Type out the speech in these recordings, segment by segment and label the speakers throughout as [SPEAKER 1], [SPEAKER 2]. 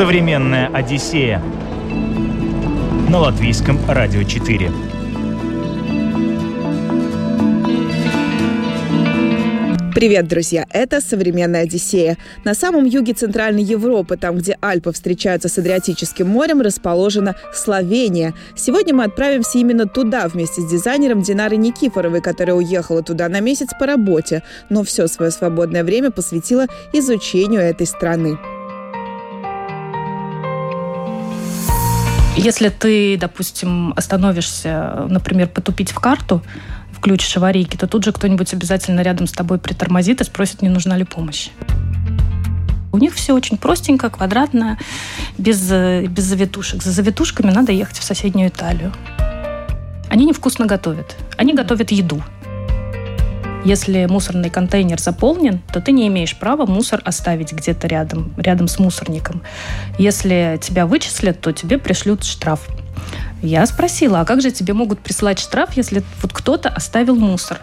[SPEAKER 1] Современная Одиссея на латвийском радио 4.
[SPEAKER 2] Привет, друзья! Это «Современная Одиссея». На самом юге Центральной Европы, там, где Альпы встречаются с Адриатическим морем, расположена Словения. Сегодня мы отправимся именно туда вместе с дизайнером Динарой Никифоровой, которая уехала туда на месяц по работе, но все свое свободное время посвятила изучению этой страны.
[SPEAKER 3] Если ты, допустим, остановишься, например, потупить в карту, включишь аварийки, то тут же кто-нибудь обязательно рядом с тобой притормозит и спросит, не нужна ли помощь. У них все очень простенько, квадратно, без, без завитушек. За завитушками надо ехать в соседнюю Италию. Они невкусно готовят. Они готовят еду. Если мусорный контейнер заполнен, то ты не имеешь права мусор оставить где-то рядом, рядом с мусорником. Если тебя вычислят, то тебе пришлют штраф. Я спросила, а как же тебе могут прислать штраф, если вот кто-то оставил мусор?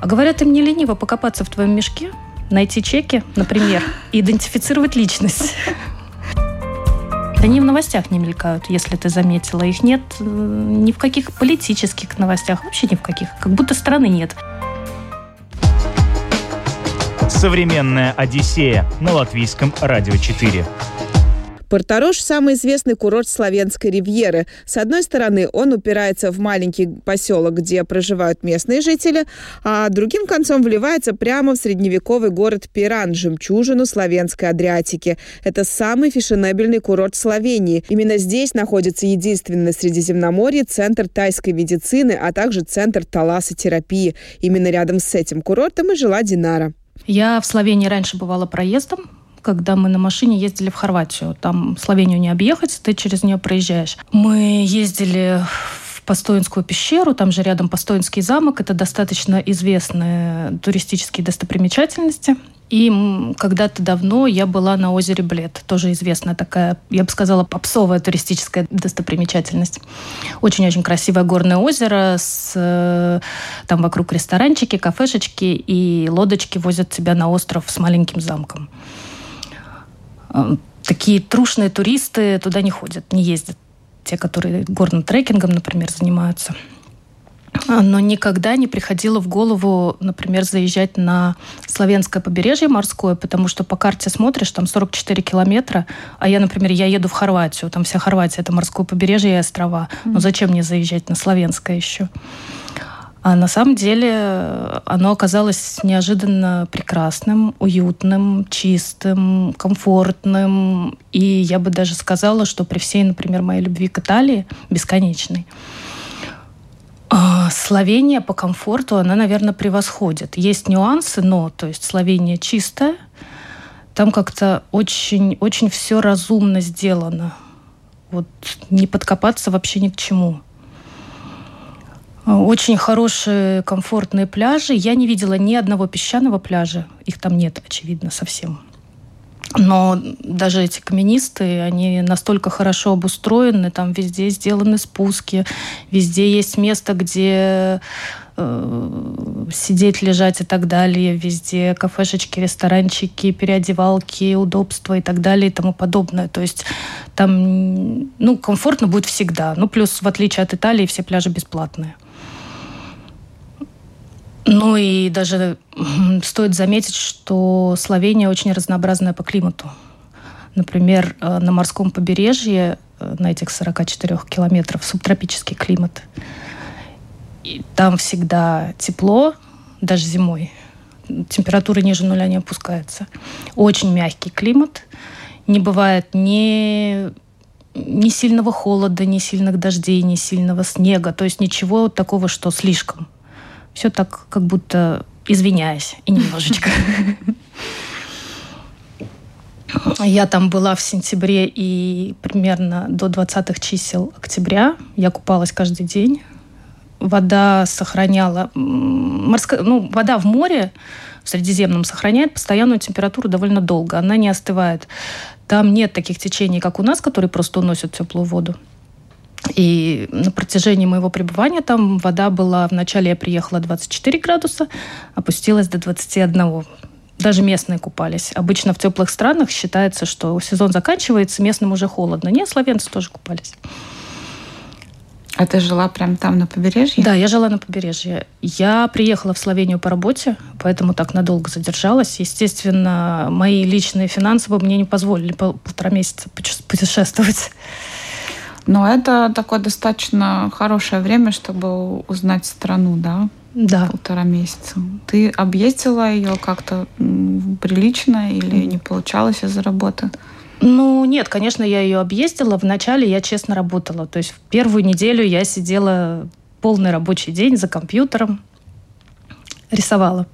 [SPEAKER 3] А говорят, им не лениво покопаться в твоем мешке, найти чеки, например, и идентифицировать личность. Они в новостях не мелькают, если ты заметила. Их нет э, ни в каких политических новостях, вообще ни в каких. Как будто страны нет.
[SPEAKER 1] Современная Одиссея на латвийском радио 4.
[SPEAKER 2] Порторош – самый известный курорт Славянской ривьеры. С одной стороны, он упирается в маленький поселок, где проживают местные жители, а другим концом вливается прямо в средневековый город Пиран, жемчужину славянской Адриатики. Это самый фешенебельный курорт Словении. Именно здесь находится единственный на Средиземноморье центр тайской медицины, а также центр таласотерапии. Именно рядом с этим курортом и жила Динара.
[SPEAKER 3] Я в Словении раньше бывала проездом, когда мы на машине ездили в Хорватию. Там Словению не объехать, ты через нее проезжаешь. Мы ездили в Постоинскую пещеру, там же рядом Постоинский замок. Это достаточно известные туристические достопримечательности. И когда-то давно я была на озере Блед. Тоже известная такая, я бы сказала, попсовая туристическая достопримечательность. Очень-очень красивое горное озеро. С, э, там вокруг ресторанчики, кафешечки. И лодочки возят тебя на остров с маленьким замком. Э, такие трушные туристы туда не ходят, не ездят. Те, которые горным трекингом, например, занимаются. А, но никогда не приходило в голову, например, заезжать на славянское побережье морское, потому что по карте смотришь, там 44 километра, а я, например, я еду в Хорватию, там вся Хорватия, это морское побережье и острова. Mm-hmm. Ну зачем мне заезжать на славянское еще? А на самом деле э, оно оказалось неожиданно прекрасным, уютным, чистым, комфортным. И я бы даже сказала, что при всей, например, моей любви к Италии, бесконечной, а, Словения по комфорту, она, наверное, превосходит. Есть нюансы, но, то есть Словения чистая, там как-то очень, очень все разумно сделано. Вот не подкопаться вообще ни к чему. Очень хорошие, комфортные пляжи. Я не видела ни одного песчаного пляжа. Их там нет, очевидно, совсем. Но даже эти каменистые, они настолько хорошо обустроены, там везде сделаны спуски, везде есть место, где э, сидеть, лежать и так далее, везде кафешечки, ресторанчики, переодевалки, удобства и так далее и тому подобное. То есть там ну, комфортно будет всегда. Ну, плюс, в отличие от Италии, все пляжи бесплатные. Ну и даже стоит заметить, что Словения очень разнообразная по климату. Например, э, на морском побережье, э, на этих 44 километрах, субтропический климат. И там всегда тепло, даже зимой. Температура ниже нуля не опускается. Очень мягкий климат. Не бывает ни ни сильного холода, ни сильных дождей, ни сильного снега. То есть ничего такого, что слишком все так как будто извиняясь и немножечко. Я там была в сентябре и примерно до 20-х чисел октября. Я купалась каждый день. Вода сохраняла... Морская, ну, вода в море в Средиземном сохраняет постоянную температуру довольно долго. Она не остывает. Там нет таких течений, как у нас, которые просто уносят теплую воду. И на протяжении моего пребывания там вода была... Вначале я приехала 24 градуса, опустилась до 21. Даже местные купались. Обычно в теплых странах считается, что сезон заканчивается, местным уже холодно. Нет, словенцы тоже купались.
[SPEAKER 4] А ты жила прям там на побережье?
[SPEAKER 3] Да, я жила на побережье. Я приехала в Словению по работе, поэтому так надолго задержалась. Естественно, мои личные финансы бы мне не позволили пол полтора месяца путешествовать.
[SPEAKER 4] Но это такое достаточно хорошее время, чтобы узнать страну, да?
[SPEAKER 3] Да.
[SPEAKER 4] Полтора месяца. Ты объездила ее как-то прилично или не получалось из-за работы?
[SPEAKER 3] Ну, нет, конечно, я ее объездила. Вначале я честно работала. То есть в первую неделю я сидела полный рабочий день за компьютером, рисовала.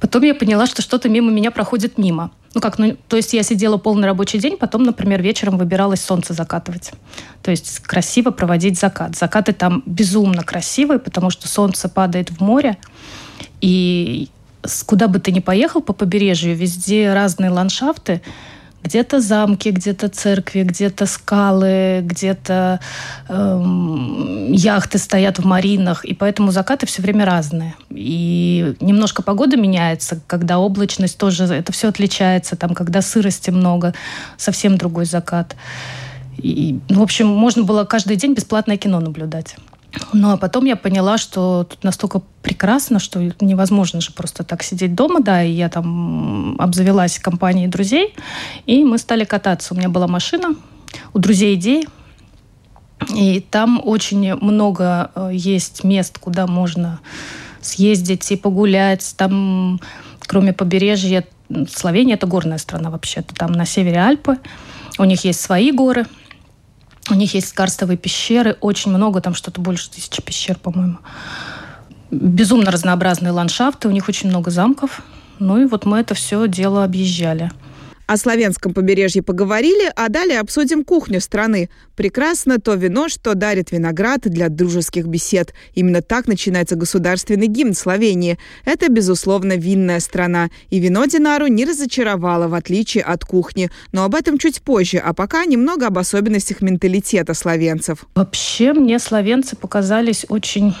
[SPEAKER 3] Потом я поняла, что что-то мимо меня проходит мимо. Ну как, ну, то есть я сидела полный рабочий день, потом, например, вечером выбиралась солнце закатывать. То есть красиво проводить закат. Закаты там безумно красивые, потому что солнце падает в море, и куда бы ты ни поехал по побережью, везде разные ландшафты, где-то замки, где-то церкви, где-то скалы, где-то эм, яхты стоят в маринах, и поэтому закаты все время разные. И немножко погода меняется, когда облачность тоже, это все отличается, там, когда сырости много, совсем другой закат. И, в общем, можно было каждый день бесплатное кино наблюдать. Ну, а потом я поняла, что тут настолько прекрасно, что невозможно же просто так сидеть дома, да, и я там обзавелась компанией друзей, и мы стали кататься. У меня была машина, у друзей идеи, и там очень много э, есть мест, куда можно съездить и погулять. Там, кроме побережья, Словения – это горная страна вообще-то. Там на севере Альпы. У них есть свои горы – у них есть карстовые пещеры, очень много, там что-то больше тысячи пещер, по-моему. Безумно разнообразные ландшафты, у них очень много замков. Ну и вот мы это все дело объезжали.
[SPEAKER 2] О славянском побережье поговорили, а далее обсудим кухню страны. Прекрасно то вино, что дарит виноград для дружеских бесед. Именно так начинается государственный гимн Словении. Это, безусловно, винная страна. И вино Динару не разочаровало, в отличие от кухни. Но об этом чуть позже, а пока немного об особенностях менталитета словенцев.
[SPEAKER 3] Вообще мне словенцы показались очень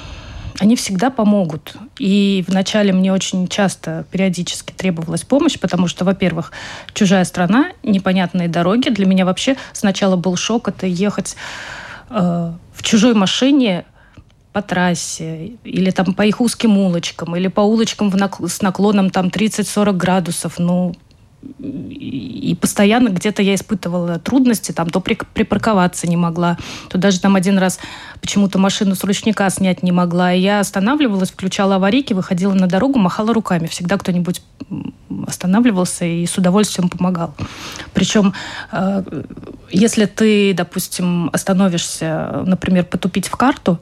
[SPEAKER 3] они всегда помогут. И вначале мне очень часто, периодически требовалась помощь, потому что, во-первых, чужая страна, непонятные дороги. Для меня вообще сначала был шок это ехать э, в чужой машине по трассе, или там по их узким улочкам, или по улочкам в нак- с наклоном там 30-40 градусов. Ну, и постоянно где-то я испытывала трудности, там то припарковаться не могла, то даже там один раз почему-то машину с ручника снять не могла. И я останавливалась, включала аварийки, выходила на дорогу, махала руками. Всегда кто-нибудь останавливался и с удовольствием помогал. Причем, э, если ты, допустим, остановишься, например, потупить в карту,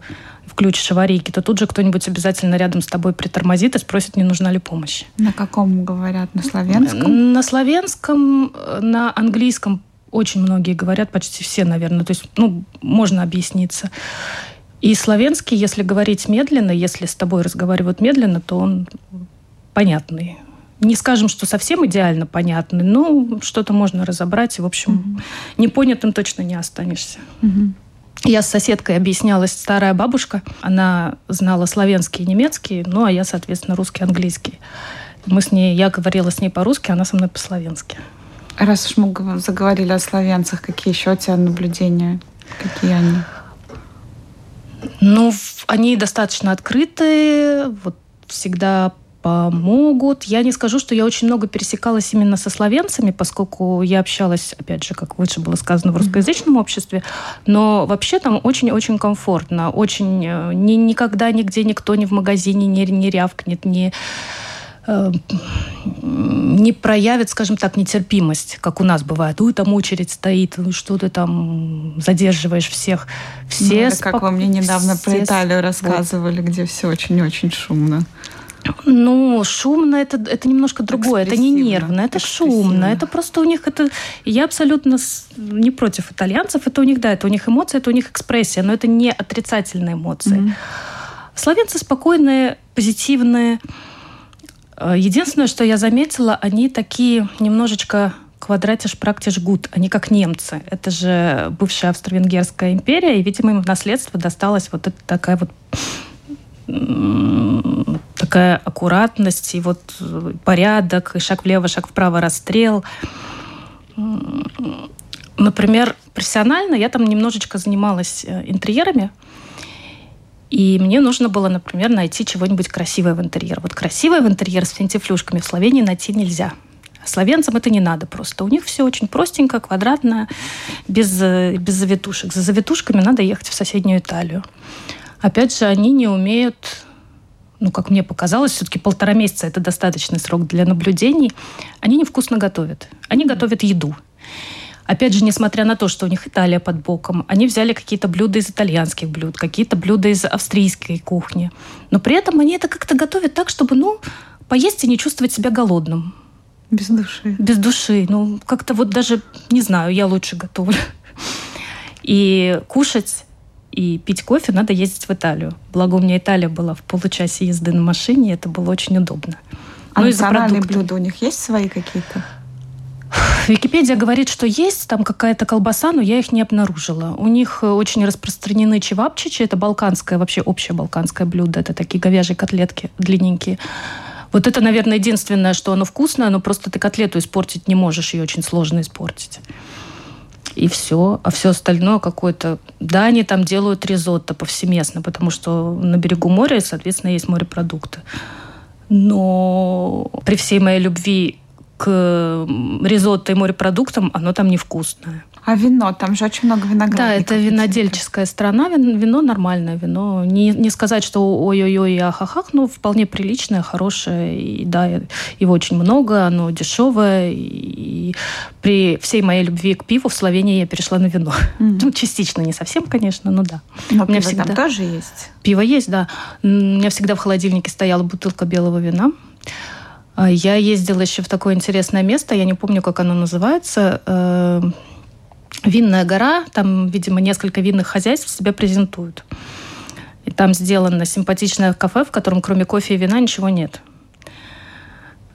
[SPEAKER 3] включишь аварийки, то тут же кто-нибудь обязательно рядом с тобой притормозит и спросит, не нужна ли помощь.
[SPEAKER 4] На каком говорят? На славянском?
[SPEAKER 3] На славянском, на английском очень многие говорят, почти все, наверное. То есть, ну, можно объясниться. И славянский, если говорить медленно, если с тобой разговаривают медленно, то он понятный. Не скажем, что совсем идеально понятный, но что-то можно разобрать. И, в общем, mm-hmm. непонятым точно не останешься. Mm-hmm. Я с соседкой объяснялась, старая бабушка, она знала славянский и немецкий, ну, а я, соответственно, русский, английский. Мы с ней, я говорила с ней по-русски, она со мной по-славянски.
[SPEAKER 4] Раз уж мы заговорили о славянцах, какие еще у тебя наблюдения? Какие они?
[SPEAKER 3] Ну, они достаточно открытые, вот всегда помогут. Я не скажу, что я очень много пересекалась именно со словенцами, поскольку я общалась, опять же, как выше было сказано, в русскоязычном обществе, но вообще там очень-очень комфортно, очень э, ни, никогда нигде никто ни в магазине не, не рявкнет, не э, не проявит, скажем так, нетерпимость, как у нас бывает. Ой, там очередь стоит, что ты там задерживаешь всех. Все
[SPEAKER 4] ну, спок... Как вы мне недавно все... про Италию рассказывали, вот. где все очень-очень шумно.
[SPEAKER 3] Ну, шумно это, это немножко другое. Это не нервно, это шумно. Это просто у них это... Я абсолютно не против итальянцев. Это у них, да, это у них эмоции, это у них экспрессия, но это не отрицательные эмоции. Mm-hmm. Словенцы спокойные, позитивные. Э, единственное, что я заметила, они такие немножечко квадратиш практиш гуд, они как немцы. Это же бывшая Австро-Венгерская империя, и, видимо, им в наследство досталась вот эта такая вот такая аккуратность, и вот порядок, и шаг влево, шаг вправо, расстрел. Например, профессионально я там немножечко занималась э, интерьерами, и мне нужно было, например, найти чего-нибудь красивое в интерьер. Вот красивое в интерьер с фентифлюшками в Словении найти нельзя. Словенцам это не надо просто. У них все очень простенько, квадратно, без, э, без завитушек. За завитушками надо ехать в соседнюю Италию. Опять же, они не умеют ну, как мне показалось, все-таки полтора месяца это достаточный срок для наблюдений, они невкусно готовят. Они готовят еду. Опять же, несмотря на то, что у них Италия под боком, они взяли какие-то блюда из итальянских блюд, какие-то блюда из австрийской кухни. Но при этом они это как-то готовят так, чтобы, ну, поесть и не чувствовать себя голодным.
[SPEAKER 4] Без души.
[SPEAKER 3] Без души. Ну, как-то вот даже, не знаю, я лучше готовлю. И кушать и пить кофе надо ездить в Италию. Благо у меня Италия была в получасе езды на машине, и это было очень удобно.
[SPEAKER 4] А ну, национальные блюда у них есть свои какие-то?
[SPEAKER 3] Википедия говорит, что есть там какая-то колбаса, но я их не обнаружила. У них э, очень распространены чевапчичи. Это балканское, вообще общее балканское блюдо. Это такие говяжьи котлетки длинненькие. Вот это, наверное, единственное, что оно вкусное, но просто ты котлету испортить не можешь, ее очень сложно испортить. И все. А все остальное какое-то... Да, они там делают ризотто повсеместно, потому что на берегу моря, соответственно, есть морепродукты. Но при всей моей любви к ризотто и морепродуктам, оно там невкусное.
[SPEAKER 4] А вино? Там же очень много винограда.
[SPEAKER 3] Да, это винодельческая страна. Вино нормальное вино. Не, не сказать, что ой-ой-ой и ахахах, но вполне приличное, хорошее. И да, его очень много, оно дешевое. И при всей моей любви к пиву в Словении я перешла на вино. Mm-hmm. Ну, частично, не совсем, конечно, но да.
[SPEAKER 4] Но У меня пиво всегда... там тоже есть?
[SPEAKER 3] Пиво есть, да. У меня всегда в холодильнике стояла бутылка белого вина. А, я ездила еще в такое интересное место, я не помню, как оно называется. Э, Винная гора, там, видимо, несколько винных хозяйств себя презентуют. И там сделано симпатичное кафе, в котором кроме кофе и вина ничего нет.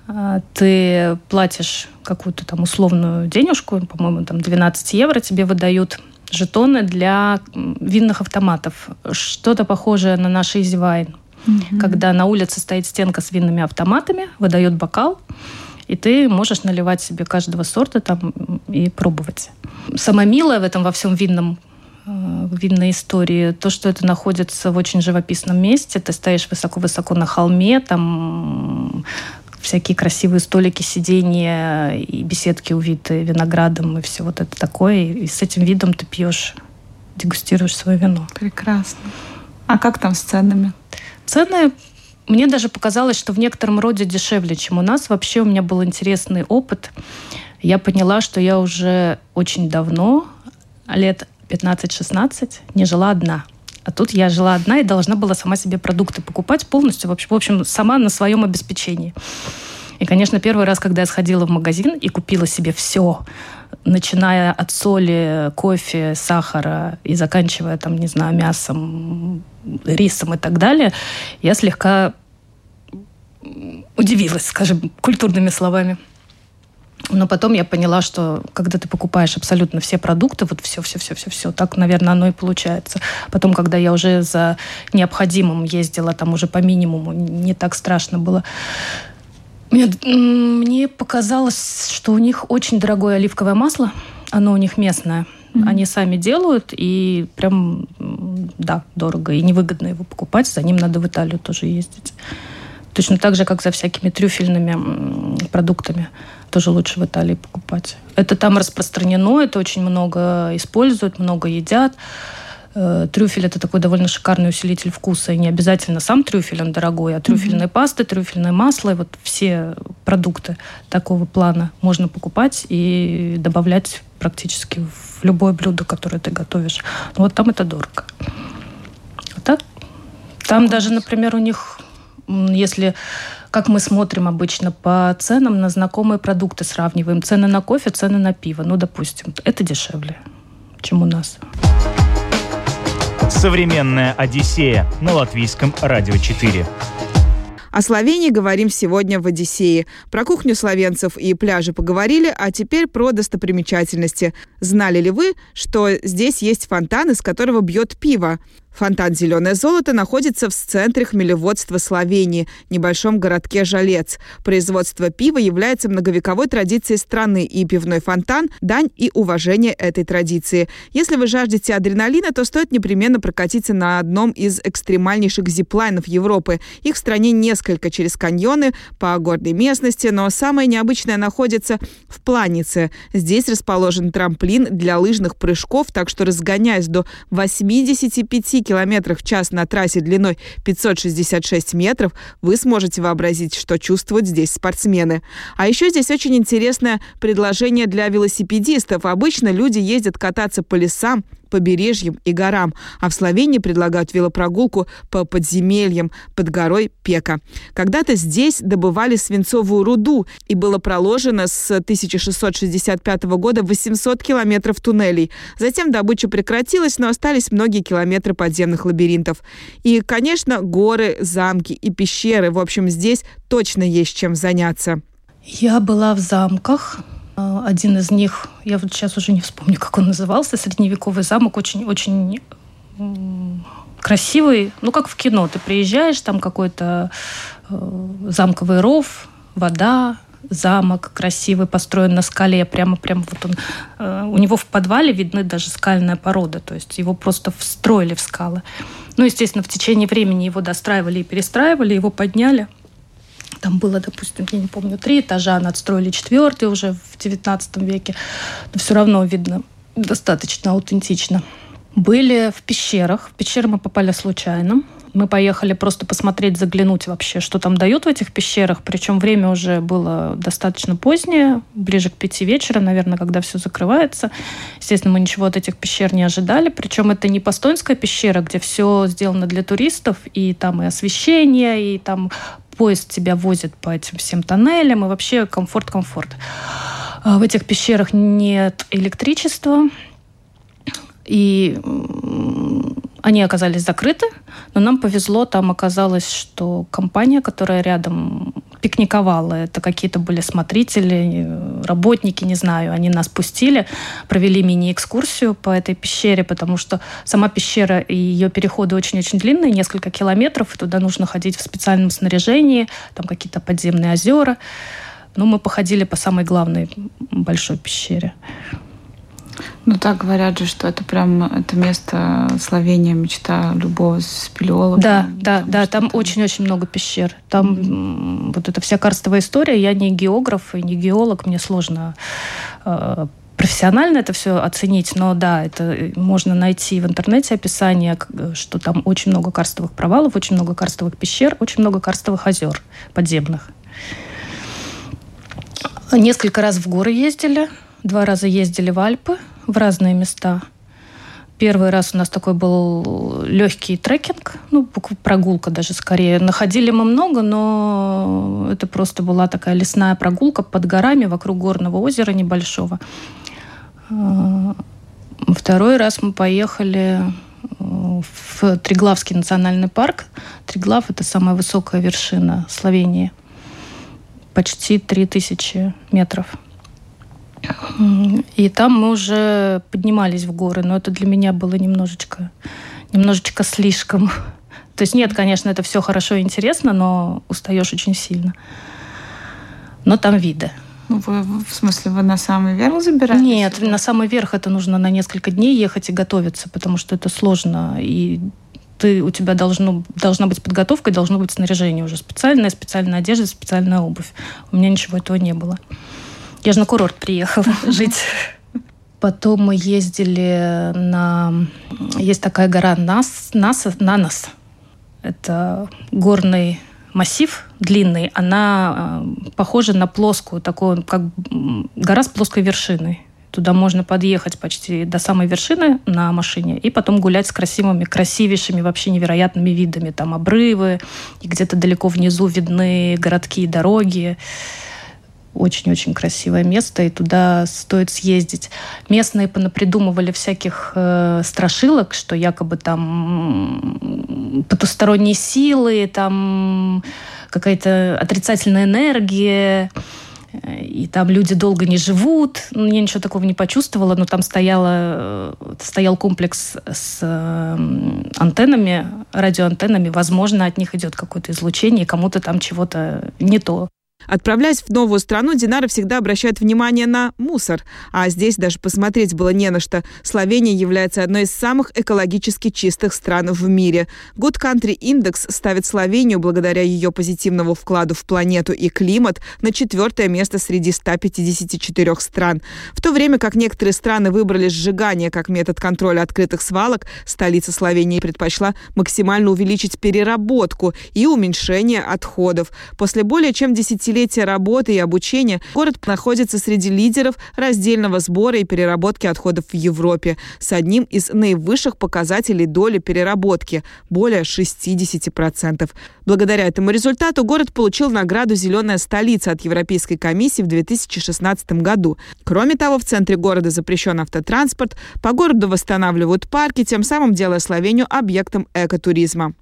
[SPEAKER 3] А, ты платишь какую-то там условную денежку, по-моему, там 12 евро, тебе выдают жетоны для винных автоматов. Что-то похожее на наш Easy Wine угу. когда на улице стоит стенка с винными автоматами, выдает бокал, и ты можешь наливать себе каждого сорта там и пробовать. Самое милое в этом во всем винном э, винной истории, то, что это находится в очень живописном месте, ты стоишь высоко-высоко на холме, там всякие красивые столики, сиденья и беседки увитые виноградом и все вот это такое. И с этим видом ты пьешь, дегустируешь свое вино.
[SPEAKER 4] Прекрасно. А как там с ценами?
[SPEAKER 3] Цены мне даже показалось, что в некотором роде дешевле, чем у нас. Вообще у меня был интересный опыт. Я поняла, что я уже очень давно, лет 15-16, не жила одна. А тут я жила одна и должна была сама себе продукты покупать полностью, в общем, сама на своем обеспечении. И, конечно, первый раз, когда я сходила в магазин и купила себе все, начиная от соли, кофе, сахара и заканчивая, там, не знаю, мясом, рисом и так далее, я слегка удивилась, скажем, культурными словами. Но потом я поняла, что когда ты покупаешь абсолютно все продукты, вот все, все, все, все, все, так, наверное, оно и получается. Потом, когда я уже за необходимым ездила, там уже по минимуму, не так страшно было. Мне, мне показалось, что у них очень дорогое оливковое масло. Оно у них местное. Mm-hmm. Они сами делают, и прям, да, дорого и невыгодно его покупать. За ним надо в Италию тоже ездить. Точно так же, как за всякими трюфельными продуктами. Тоже лучше в Италии покупать. Это там распространено, это очень много используют, много едят. Э, трюфель это такой довольно шикарный усилитель вкуса. И не обязательно сам трюфель, он дорогой, а трюфельные mm-hmm. пасты, трюфельное масло, и вот все продукты такого плана можно покупать и добавлять практически в любое блюдо, которое ты готовишь. Но вот там это дорого. А так, там даже, например, у них, если как мы смотрим обычно по ценам на знакомые продукты, сравниваем цены на кофе, цены на пиво. Ну, допустим, это дешевле, чем у нас.
[SPEAKER 1] Современная Одиссея на латвийском радио 4.
[SPEAKER 2] О Словении говорим сегодня в Одиссее. Про кухню словенцев и пляжи поговорили, а теперь про достопримечательности. Знали ли вы, что здесь есть фонтан, из которого бьет пиво? Фонтан «Зеленое золото» находится в центре хмелеводства Словении, небольшом городке Жалец. Производство пива является многовековой традицией страны, и пивной фонтан – дань и уважение этой традиции. Если вы жаждете адреналина, то стоит непременно прокатиться на одном из экстремальнейших зиплайнов Европы. Их в стране несколько через каньоны по горной местности, но самое необычное находится в Планице. Здесь расположен трамплин для лыжных прыжков, так что разгоняясь до 85 километров в час на трассе длиной 566 метров, вы сможете вообразить, что чувствуют здесь спортсмены. А еще здесь очень интересное предложение для велосипедистов. Обычно люди ездят кататься по лесам, побережьям и горам, а в Словении предлагают велопрогулку по подземельям под горой Пека. Когда-то здесь добывали свинцовую руду, и было проложено с 1665 года 800 километров туннелей. Затем добыча прекратилась, но остались многие километры подземных лабиринтов. И, конечно, горы, замки и пещеры. В общем, здесь точно есть чем заняться.
[SPEAKER 3] Я была в замках, а, один из них, я вот сейчас уже не вспомню, как он назывался, средневековый замок, очень-очень красивый, ну как в кино. Ты приезжаешь, там какой-то э, замковый ров, вода, замок красивый, построен на скале, прямо прямо вот он. Э, у него в подвале видны даже скальная порода, то есть его просто встроили в скалы. Ну, естественно, в течение времени его достраивали и перестраивали, его подняли – там было, допустим, я не помню, три этажа, надстроили четвертый уже в XIX веке. Но все равно видно достаточно аутентично. Были в пещерах. В пещеры мы попали случайно. Мы поехали просто посмотреть, заглянуть вообще, что там дают в этих пещерах. Причем время уже было достаточно позднее, ближе к пяти вечера, наверное, когда все закрывается. Естественно, мы ничего от этих пещер не ожидали. Причем это не Постонская пещера, где все сделано для туристов, и там и освещение, и там поезд тебя возит по этим всем тоннелям, и вообще комфорт-комфорт. А в этих пещерах нет электричества, и они оказались закрыты, но нам повезло, там оказалось, что компания, которая рядом пикниковала. Это какие-то были смотрители, работники, не знаю. Они нас пустили, провели мини-экскурсию по этой пещере, потому что сама пещера и ее переходы очень-очень длинные, несколько километров. И туда нужно ходить в специальном снаряжении, там какие-то подземные озера. Но мы походили по самой главной большой пещере.
[SPEAKER 4] Ну так говорят же, что это прям это место словения, мечта любого спелеолога.
[SPEAKER 3] Да, да, да, там очень-очень много пещер. Там mm-hmm. вот эта вся карстовая история. Я не географ и не геолог, мне сложно э, профессионально это все оценить, но да, это можно найти в интернете описание, что там очень много карстовых провалов, очень много карстовых пещер, очень много карстовых озер подземных. Несколько раз в горы ездили, два раза ездили в Альпы – в разные места. Первый раз у нас такой был легкий трекинг, ну, прогулка даже скорее. Находили мы много, но это просто была такая лесная прогулка под горами вокруг горного озера небольшого. А, второй раз мы поехали э, в Триглавский национальный парк. Триглав – это самая высокая вершина Словении. Почти 3000 метров. И там мы уже поднимались в горы, но это для меня было немножечко, немножечко слишком. То есть нет, конечно, это все хорошо и интересно, но устаешь очень сильно. Но там виды.
[SPEAKER 4] Ну, вы, в смысле, вы на самый верх забираетесь?
[SPEAKER 3] Нет, на самый верх это нужно на несколько дней ехать и готовиться, потому что это сложно. И ты, у тебя должно, должна быть подготовка и должно быть снаряжение уже специальное, специальная одежда, специальная обувь. У меня ничего этого не было. Я же на курорт приехала жить. Потом мы ездили на... Есть такая гора Нас, Нас, Нанос. Это горный массив длинный. Она э, похожа на плоскую, такую, как гора с плоской вершиной. Туда можно подъехать почти до самой вершины на машине и потом гулять с красивыми, красивейшими, вообще невероятными видами. Там обрывы, и где-то далеко внизу видны городки и дороги очень-очень красивое место, и туда стоит съездить. Местные понапридумывали всяких э, страшилок, что якобы там потусторонние силы, там какая-то отрицательная энергия. и там люди долго не живут. Ну, я ничего такого не почувствовала, но там стояла, стоял комплекс с антеннами, радиоантеннами. Возможно, от них идет какое-то излучение, кому-то там чего-то не то.
[SPEAKER 2] Отправляясь в новую страну, Динара всегда обращает внимание на мусор. А здесь даже посмотреть было не на что. Словения является одной из самых экологически чистых стран в мире. Good Country Index ставит Словению, благодаря ее позитивному вкладу в планету и климат, на четвертое место среди 154 стран. В то время как некоторые страны выбрали сжигание как метод контроля открытых свалок, столица Словении предпочла максимально увеличить переработку и уменьшение отходов. После более чем 10 десятилетия работы и обучения город находится среди лидеров раздельного сбора и переработки отходов в Европе с одним из наивысших показателей доли переработки – более 60%. Благодаря этому результату город получил награду «Зеленая столица» от Европейской комиссии в 2016 году. Кроме того, в центре города запрещен автотранспорт, по городу восстанавливают парки, тем самым делая Словению объектом экотуризма.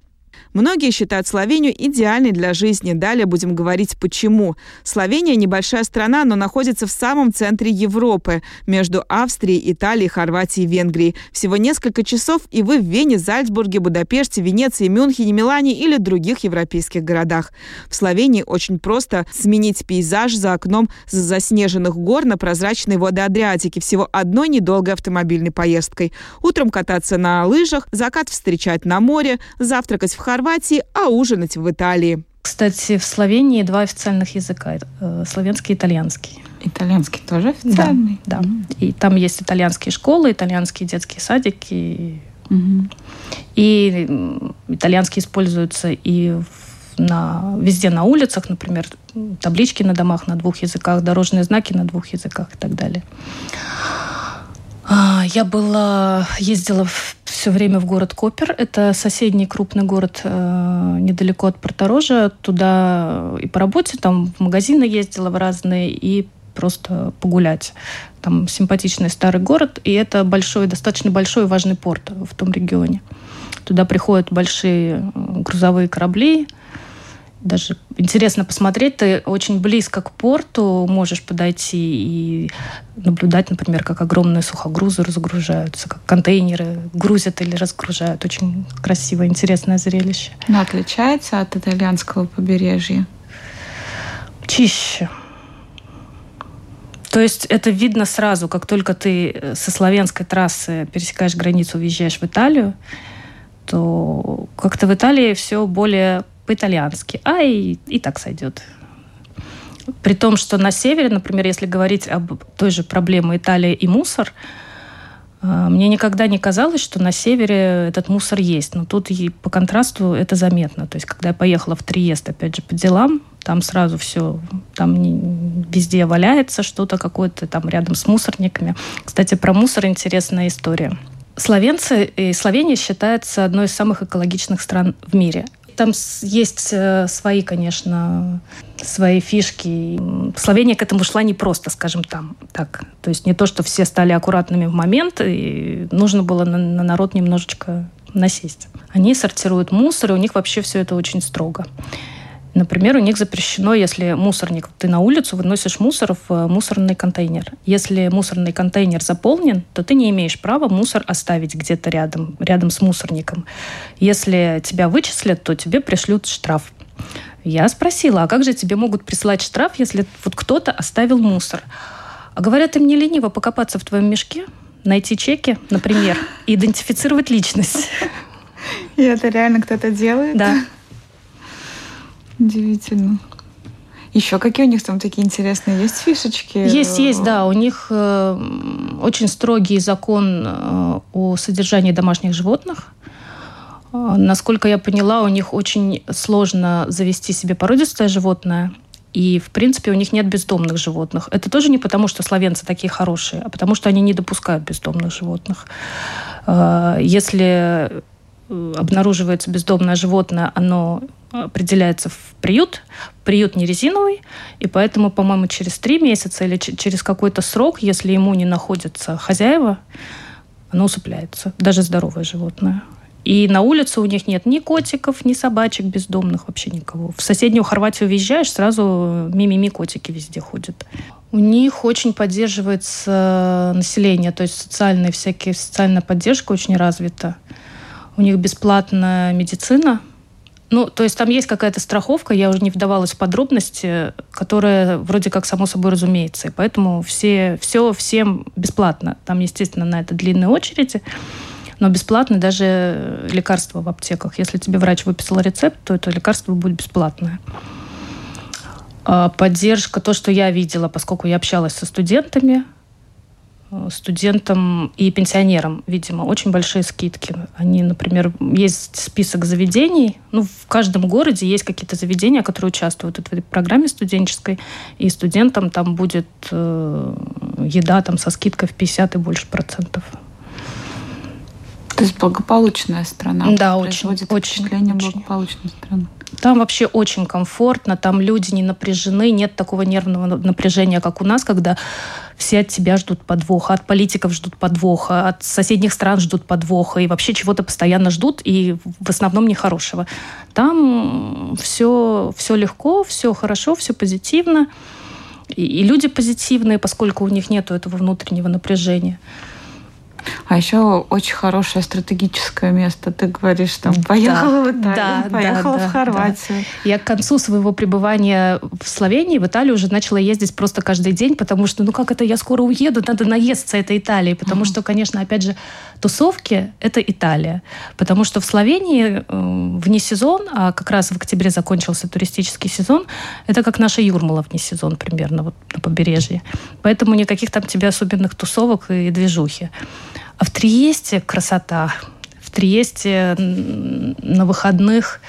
[SPEAKER 2] Многие считают Словению идеальной для жизни. Далее будем говорить почему. Словения небольшая страна, но находится в самом центре Европы, между Австрией, Италией, Хорватией и Венгрией. Всего несколько часов, и вы в Вене, Зальцбурге, Будапеште, Венеции, Мюнхене, Милане или других европейских городах. В Словении очень просто сменить пейзаж за окном с заснеженных гор на прозрачные воды Адриатики всего одной недолгой автомобильной поездкой. Утром кататься на лыжах, закат встречать на море, завтракать в Хорватии, а ужинать в Италии.
[SPEAKER 3] Кстати, в Словении два официальных языка э, – славянский и итальянский.
[SPEAKER 4] Итальянский тоже официальный?
[SPEAKER 3] Да, да. Mm-hmm. И там есть итальянские школы, итальянские детские садики. Mm-hmm. И итальянский используется и на, везде на улицах, например, таблички на домах на двух языках, дорожные знаки на двух языках и так далее. А, я была, ездила все время в город Копер. Это соседний крупный город э, недалеко от Порторожа. Туда и по работе, там в магазины ездила в разные, и просто погулять. Там симпатичный старый город, и это большой, достаточно большой и важный порт в том регионе. Туда приходят большие э, грузовые корабли, даже интересно посмотреть. Ты очень близко к порту можешь подойти и наблюдать, например, как огромные сухогрузы разгружаются, как контейнеры грузят или разгружают. Очень красивое, интересное зрелище.
[SPEAKER 4] Но отличается от итальянского побережья?
[SPEAKER 3] Чище. То есть это видно сразу, как только ты э, со славянской трассы пересекаешь границу, уезжаешь в Италию, то как-то в Италии все более по-итальянски, а и, и так сойдет. При том, что на севере, например, если говорить об той же проблеме Италии и мусор, а, мне никогда не казалось, что на севере этот мусор есть. Но тут и по контрасту это заметно. То есть, когда я поехала в Триест, опять же, по делам, там сразу все, там везде валяется что-то какое-то там рядом с мусорниками. Кстати, про мусор интересная история. Словенцы и Словения считается одной из самых экологичных стран в мире. Там есть э, свои, конечно, свои фишки. Словения к этому шла не просто, скажем там, так. То есть не то, что все стали аккуратными в момент, и нужно было на, на народ немножечко насесть. Они сортируют мусор, и у них вообще все это очень строго. Например, у них запрещено, если мусорник, ты на улицу выносишь мусор в э, мусорный контейнер. Если мусорный контейнер заполнен, то ты не имеешь права мусор оставить где-то рядом, рядом с мусорником. Если тебя вычислят, то тебе пришлют штраф. Я спросила, а как же тебе могут прислать штраф, если вот кто-то оставил мусор? А говорят, им не лениво покопаться в твоем мешке, найти чеки, например, и идентифицировать личность.
[SPEAKER 4] И это реально кто-то делает?
[SPEAKER 3] Да.
[SPEAKER 4] Удивительно. Еще какие у них там такие интересные есть фишечки?
[SPEAKER 3] Есть, есть, да. У них э, очень строгий закон э, о содержании домашних животных. Э, насколько я поняла, у них очень сложно завести себе породистое животное. И, в принципе, у них нет бездомных животных. Это тоже не потому, что словенцы такие хорошие, а потому что они не допускают бездомных животных. Э, если э, обнаруживается бездомное животное, оно определяется в приют. Приют не резиновый, и поэтому, по-моему, через три месяца или через какой-то срок, если ему не находятся хозяева, оно усыпляется. Даже здоровое животное. И на улице у них нет ни котиков, ни собачек бездомных, вообще никого. В соседнюю Хорватию въезжаешь, сразу мимими котики везде ходят. У них очень поддерживается население, то есть социальные всякие, социальная поддержка очень развита. У них бесплатная медицина. Ну, то есть там есть какая-то страховка, я уже не вдавалась в подробности, которая вроде как само собой разумеется. И поэтому все, все всем бесплатно. Там, естественно, на это длинные очереди но бесплатно даже лекарства в аптеках. Если тебе врач выписал рецепт, то это лекарство будет бесплатное. А поддержка, то, что я видела, поскольку я общалась со студентами, студентам и пенсионерам, видимо, очень большие скидки. Они, например, есть список заведений. Ну, в каждом городе есть какие-то заведения, которые участвуют в этой программе студенческой, и студентам там будет э, еда там со скидкой в 50 и больше процентов.
[SPEAKER 4] То есть благополучная страна.
[SPEAKER 3] Да, очень. Очень.
[SPEAKER 4] Впечатление очень. благополучной страны.
[SPEAKER 3] Там вообще очень комфортно, там люди не напряжены, нет такого нервного напряжения, как у нас, когда все от тебя ждут подвоха, от политиков ждут подвоха, от соседних стран ждут подвоха, и вообще чего-то постоянно ждут, и в основном нехорошего. Там все, все легко, все хорошо, все позитивно, и, и люди позитивные, поскольку у них нет этого внутреннего напряжения.
[SPEAKER 4] А еще очень хорошее стратегическое место. Ты говоришь, там, поехала да, в Италию, да, поехала да, в Хорватию.
[SPEAKER 3] Да. Я к концу своего пребывания в Словении, в Италию уже начала ездить просто каждый день, потому что, ну как это, я скоро уеду, надо наесться этой Италии. Потому что, конечно, опять же, тусовки — это Италия. Потому что в Словении э, вне сезон, а как раз в октябре закончился туристический сезон, это как наша Юрмала вне сезон примерно вот на побережье. Поэтому никаких там тебе особенных тусовок и движухи. А в Триесте красота. В Триесте на выходных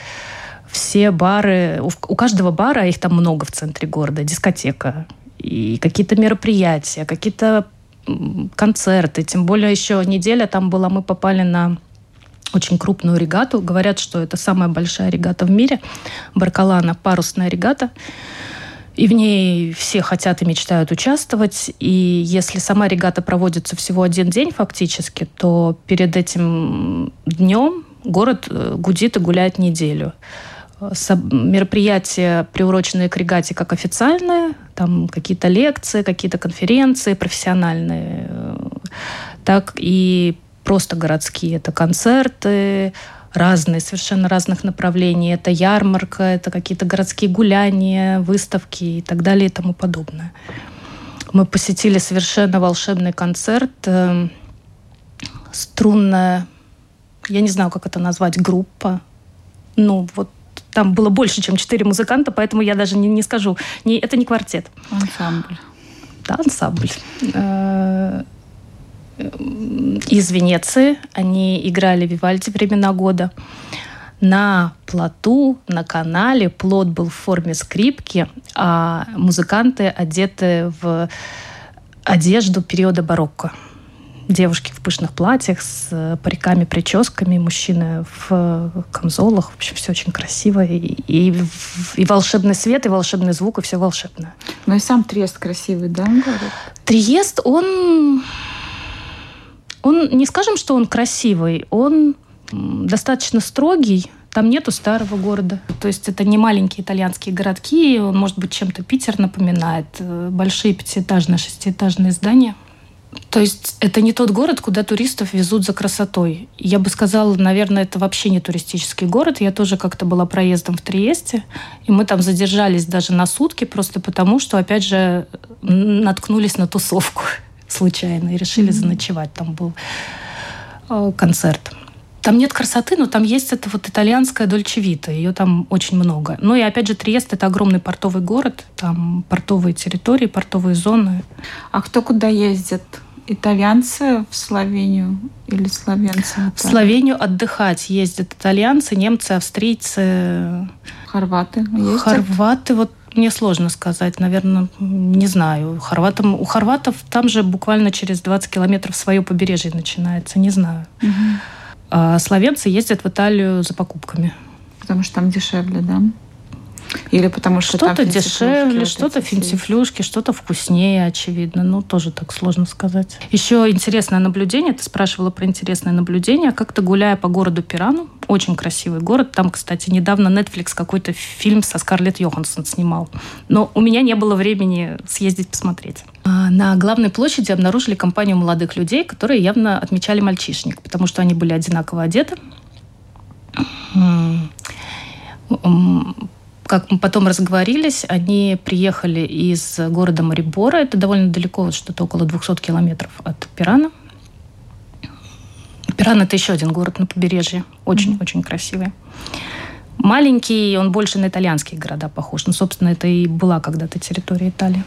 [SPEAKER 3] все бары, у каждого бара, а их там много в центре города, дискотека, и какие-то мероприятия, какие-то концерты. Тем более еще неделя там была, мы попали на очень крупную регату. Говорят, что это самая большая регата в мире. Баркалана, парусная регата. И в ней все хотят и мечтают участвовать. И если сама регата проводится всего один день фактически, то перед этим днем город э, гудит и гуляет неделю. Мероприятия, приуроченные к регате, как официальные, там какие-то лекции, какие-то конференции профессиональные, э, так и просто городские. Это концерты, разные, совершенно разных направлений. Это ярмарка, это какие-то городские гуляния, выставки и так далее и тому подобное. Мы посетили совершенно волшебный концерт. Э, струнная, я не знаю, как это назвать, группа. Ну, вот там было больше, чем четыре музыканта, поэтому я даже не, не скажу. Не, это не квартет.
[SPEAKER 4] Ансамбль.
[SPEAKER 3] Да, ансамбль. Э, из Венеции. Они играли Вивальди времена года. На плоту, на канале плот был в форме скрипки, а музыканты одеты в одежду периода барокко. Девушки в пышных платьях с париками, прическами, мужчины в камзолах. В общем, все очень красиво. И, и, и волшебный свет, и волшебный звук, и все волшебное.
[SPEAKER 4] Ну и сам Триест красивый, да, город?
[SPEAKER 3] Триест, он он, не скажем, что он красивый, он достаточно строгий, там нету старого города. То есть это не маленькие итальянские городки, он, может быть, чем-то Питер напоминает. Э, большие пятиэтажные, шестиэтажные здания. То есть это не тот город, куда туристов везут за красотой. Я бы сказала, наверное, это вообще не туристический город. Я тоже как-то была проездом в Триесте, и мы там задержались даже на сутки, просто потому что, опять же, наткнулись на тусовку случайно и решили mm-hmm. заночевать. Там был э, концерт. Там нет красоты, но там есть эта вот итальянская дольчевита. Ее там очень много. Ну и опять же, Триест – это огромный портовый город. Там портовые территории, портовые зоны.
[SPEAKER 4] А кто куда ездит? Итальянцы в Словению или словенцы?
[SPEAKER 3] В Словению отдыхать ездят итальянцы, немцы, австрийцы.
[SPEAKER 4] Хорваты ездят?
[SPEAKER 3] Хорваты вот мне сложно сказать, наверное, не знаю. Хорватам, у хорватов там же буквально через 20 километров свое побережье начинается, не знаю. Угу. А словенцы ездят в Италию за покупками.
[SPEAKER 4] Потому что там дешевле, да? Или потому что
[SPEAKER 3] что-то дешевле, что-то финтифлюшки, что-то вкуснее, очевидно. Ну, тоже так сложно сказать. Еще интересное наблюдение. Ты спрашивала про интересное наблюдение. Как-то гуляя по городу Пирану, очень красивый город. Там, кстати, недавно Netflix какой-то фильм со Скарлетт Йоханссон снимал. Но у меня не было времени съездить посмотреть. А, на главной площади обнаружили компанию молодых людей, которые явно отмечали мальчишник, потому что они были одинаково одеты как мы потом разговорились, они приехали из города Марибора. Это довольно далеко, вот что-то около 200 километров от Пирана. Пиран – это еще один город на побережье. Очень-очень mm-hmm. красивый. Маленький, он больше на итальянские города похож. Ну, собственно, это и была когда-то территория Италии.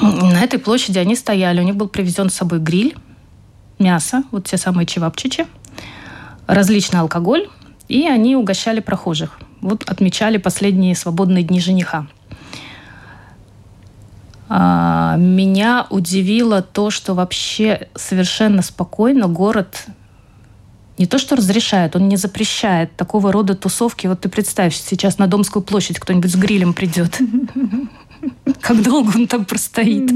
[SPEAKER 3] На этой площади они стояли. У них был привезен с собой гриль, мясо, вот те самые чевапчичи, различный алкоголь, и они угощали прохожих. Вот отмечали последние свободные дни жениха. А, меня удивило то, что вообще совершенно спокойно город не то что разрешает, он не запрещает такого рода тусовки. Вот ты представь, сейчас на Домскую площадь кто-нибудь с грилем придет. Как долго он там простоит.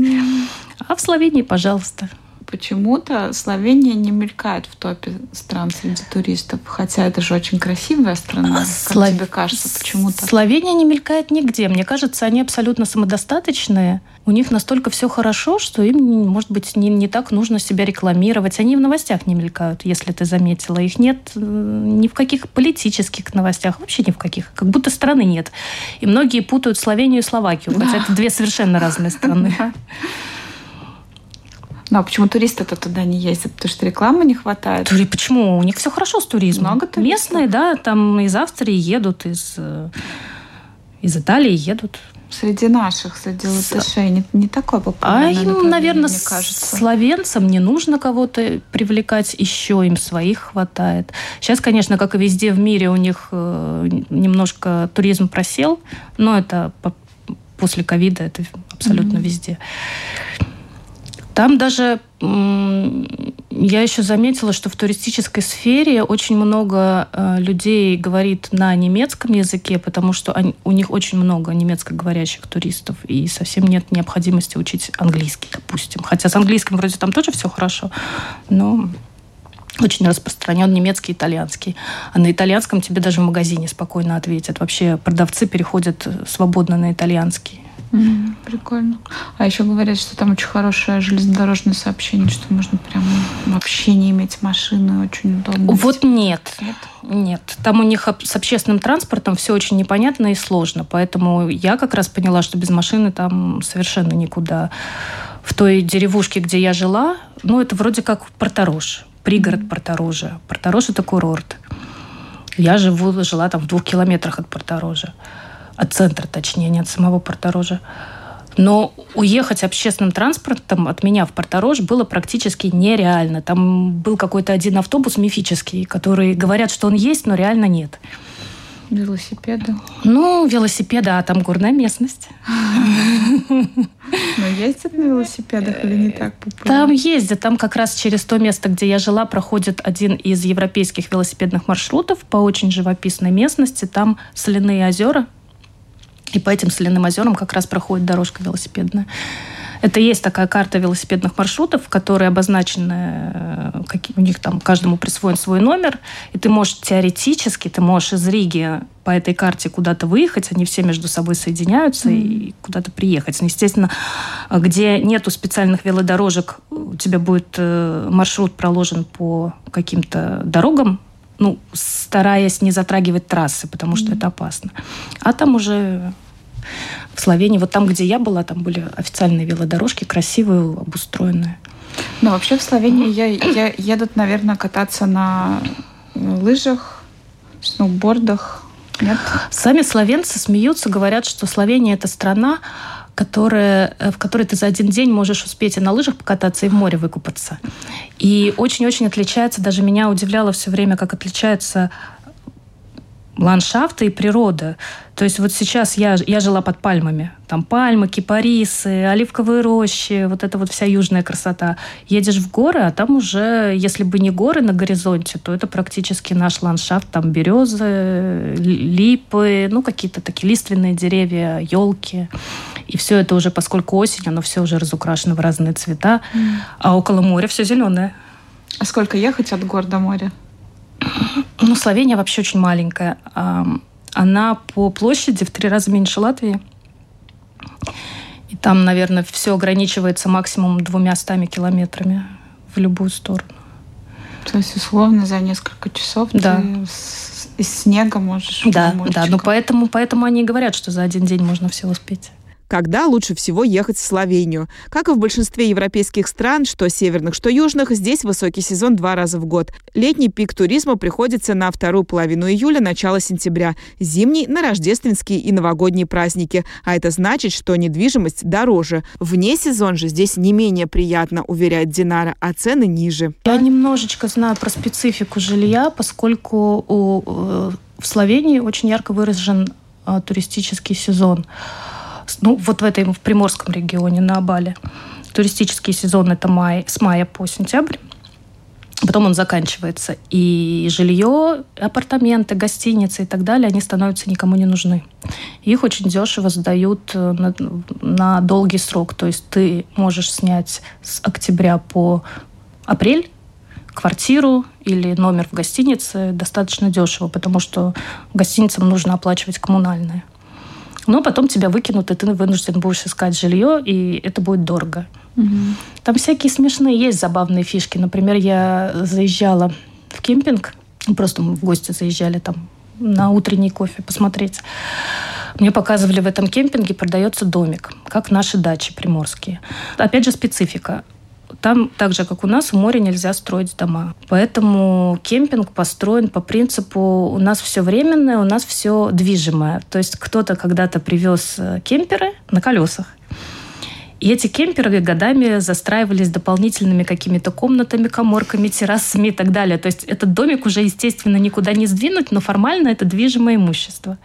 [SPEAKER 3] А в Словении, пожалуйста
[SPEAKER 4] почему-то Словения не мелькает в топе стран среди туристов, хотя это же очень красивая страна. А, Слов... Как тебе кажется, почему-то?
[SPEAKER 3] Словения не мелькает нигде. Мне кажется, они абсолютно самодостаточные. У них настолько все хорошо, что им, может быть, не, не так нужно себя рекламировать. Они в новостях не мелькают, если ты заметила. Их нет ни в каких политических новостях, вообще ни в каких. Как будто страны нет. И многие путают Словению и Словакию, хотя это две совершенно разные страны.
[SPEAKER 4] Ну, а почему туристы-то туда не ездят? Потому что рекламы не хватает.
[SPEAKER 3] Тури, почему? У них все хорошо с туризмом. Много туристов? Местные, да, там из Австрии едут, из, э, из Италии едут.
[SPEAKER 4] Среди наших, среди латышей, не, не такое популярное
[SPEAKER 3] А им, наверное, мне кажется. словенцам не нужно кого-то привлекать, еще им своих хватает. Сейчас, конечно, как и везде в мире, у них э, немножко туризм просел, но это после ковида это абсолютно mm-hmm. везде. Там даже я еще заметила, что в туристической сфере очень много э, людей говорит на немецком языке, потому что у них очень много немецкоговорящих туристов, и совсем нет необходимости учить английский, допустим. Хотя с английским вроде там тоже все хорошо, но очень распространен немецкий, итальянский. А на итальянском тебе даже в магазине спокойно ответят. Вообще продавцы переходят свободно на итальянский.
[SPEAKER 4] Mm, прикольно. А еще говорят, что там очень хорошее железнодорожное сообщение, что можно прям вообще не иметь машины, очень удобно.
[SPEAKER 3] Вот нет. Нет? Нет. Там у них с общественным транспортом все очень непонятно и сложно. Поэтому я как раз поняла, что без машины там совершенно никуда. В той деревушке, где я жила, ну, это вроде как Порторож, пригород. Порторожа. Порторож – это курорт. Я живу, жила там в двух километрах от Порторожа от центра, точнее, не от самого Порторожа. Но уехать общественным транспортом от меня в Порторож было практически нереально. Там был какой-то один автобус мифический, который говорят, что он есть, но реально нет.
[SPEAKER 4] Велосипеды?
[SPEAKER 3] Ну, велосипеды, а там горная местность.
[SPEAKER 4] Но ездят на велосипедах или не так популярно?
[SPEAKER 3] Там ездят. Там как раз через то место, где я жила, проходит один из европейских велосипедных маршрутов по очень живописной местности. Там соляные озера, и по этим соляным озерам как раз проходит дорожка велосипедная. Это есть такая карта велосипедных маршрутов, которые обозначены, э, какие, у них там каждому присвоен свой номер, и ты можешь теоретически, ты можешь из Риги по этой карте куда-то выехать, они все между собой соединяются mm-hmm. и куда-то приехать. Ну, естественно, где нету специальных велодорожек, у тебя будет э, маршрут проложен по каким-то дорогам, ну, стараясь не затрагивать трассы, потому что mm-hmm. это опасно. А там уже в Словении, вот там, где я была, там были официальные велодорожки, красивые, обустроенные.
[SPEAKER 4] Ну, вообще в Словении я, я едут, наверное, кататься на лыжах, сноубордах. Нет?
[SPEAKER 3] Сами словенцы смеются, говорят, что Словения это страна, которая, э, в которой ты за один день можешь успеть и на лыжах покататься, и в море выкупаться. И очень-очень отличается, даже меня удивляло все время, как отличается ландшафта и природа. То есть вот сейчас я, я жила под пальмами. Там пальмы, кипарисы, оливковые рощи, вот это вот вся южная красота. Едешь в горы, а там уже, если бы не горы на горизонте, то это практически наш ландшафт. Там березы, липы, ну какие-то такие лиственные деревья, елки. И все это уже, поскольку осень, оно все уже разукрашено в разные цвета. Mm. А около моря все зеленое.
[SPEAKER 4] А сколько ехать от гор до моря?
[SPEAKER 3] Ну, Словения вообще очень маленькая. Она по площади в три раза меньше Латвии. И там, наверное, все ограничивается максимум двумя стами километрами в любую сторону.
[SPEAKER 4] То есть, условно, за несколько часов да. ты из снега можешь...
[SPEAKER 3] Да, да, ну поэтому, поэтому они говорят, что за один день можно все успеть
[SPEAKER 2] когда лучше всего ехать в Словению. Как и в большинстве европейских стран, что северных, что южных, здесь высокий сезон два раза в год. Летний пик туризма приходится на вторую половину июля, начало сентября. Зимний – на рождественские и новогодние праздники. А это значит, что недвижимость дороже. Вне сезон же здесь не менее приятно, уверяет Динара, а цены ниже.
[SPEAKER 3] Я немножечко знаю про специфику жилья, поскольку у, э, в Словении очень ярко выражен а, туристический сезон ну, вот в этой, в Приморском регионе, на Бали. Туристический сезон это май, с мая по сентябрь. Потом он заканчивается. И жилье, апартаменты, гостиницы и так далее, они становятся никому не нужны. Их очень дешево сдают э, на, на долгий срок. То есть ты можешь снять с октября по апрель квартиру или номер в гостинице достаточно дешево, потому что гостиницам нужно оплачивать коммунальные. Но потом тебя выкинут, и ты вынужден будешь искать жилье, и это будет дорого. Угу. Там всякие смешные есть забавные фишки. Например, я заезжала в кемпинг, просто мы в гости заезжали там на утренний кофе посмотреть. Мне показывали в этом кемпинге продается домик, как наши дачи приморские. Опять же специфика. Там, так же, как у нас, у моря нельзя строить дома. Поэтому кемпинг построен по принципу у нас все временное, у нас все движимое. То есть кто-то когда-то привез э, кемперы на колесах. И эти кемперы годами застраивались дополнительными какими-то комнатами, коморками, террасами и так далее. То есть этот домик уже, естественно, никуда не сдвинуть, но формально это движимое имущество.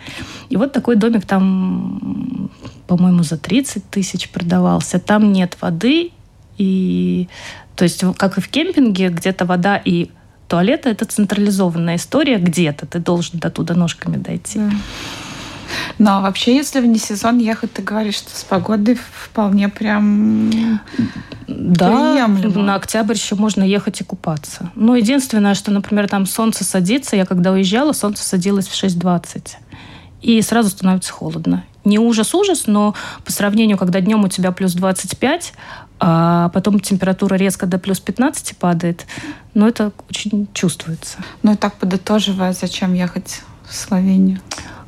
[SPEAKER 3] И вот такой домик там, по-моему, за 30 тысяч продавался. Там нет воды, и то есть, как и в кемпинге, где-то вода и туалет это централизованная история где-то. Ты должен до туда ножками дойти. Да.
[SPEAKER 4] Но вообще, если в не сезон ехать, ты говоришь, что с погодой вполне прям
[SPEAKER 3] да, приемлемо. на октябрь еще можно ехать и купаться. Но единственное, что, например, там солнце садится, я когда уезжала, солнце садилось в 6.20. И сразу становится холодно. Не ужас-ужас, но по сравнению, когда днем у тебя плюс 25, а потом температура резко до плюс 15 падает, но это очень чувствуется.
[SPEAKER 4] Ну и так подытоживая, зачем ехать в Словению?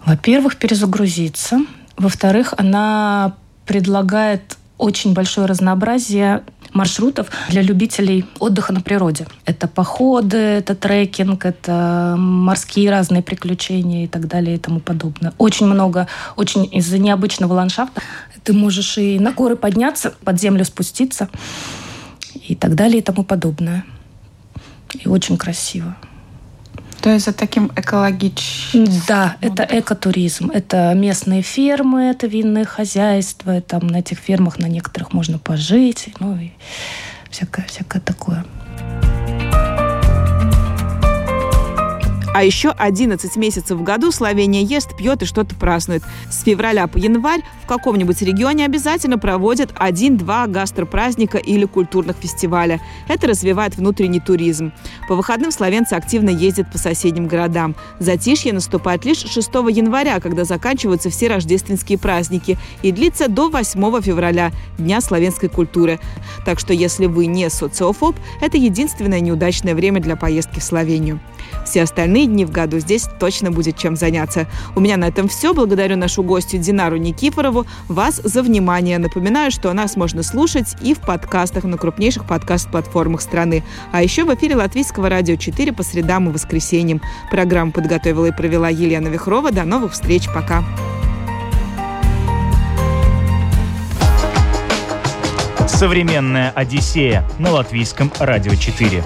[SPEAKER 3] Во-первых, перезагрузиться. Во-вторых, она предлагает очень большое разнообразие маршрутов для любителей отдыха на природе. Это походы, это трекинг, это морские разные приключения и так далее и тому подобное. Очень много, очень из-за необычного ландшафта ты можешь и на горы подняться, под землю спуститься и так далее и тому подобное. И очень красиво.
[SPEAKER 4] То есть за таким экологичным...
[SPEAKER 3] Да, это экотуризм. Это местные фермы, это винные хозяйства. Там на этих фермах на некоторых можно пожить. Ну и всякое, всякое такое.
[SPEAKER 2] А еще 11 месяцев в году Словения ест, пьет и что-то празднует. С февраля по январь в каком-нибудь регионе обязательно проводят один-два гастропраздника или культурных фестиваля. Это развивает внутренний туризм. По выходным словенцы активно ездят по соседним городам. Затишье наступает лишь 6 января, когда заканчиваются все рождественские праздники и длится до 8 февраля, Дня славянской культуры. Так что если вы не социофоб, это единственное неудачное время для поездки в Словению. Все остальные дни в году здесь точно будет чем заняться. У меня на этом все. Благодарю нашу гостью Динару Никифорову. Вас за внимание. Напоминаю, что нас можно слушать и в подкастах на крупнейших подкаст-платформах страны. А еще в эфире Латвийского радио 4 по средам и воскресеньям. Программу подготовила и провела Елена Вихрова. До новых встреч. Пока.
[SPEAKER 1] Современная Одиссея на Латвийском радио 4.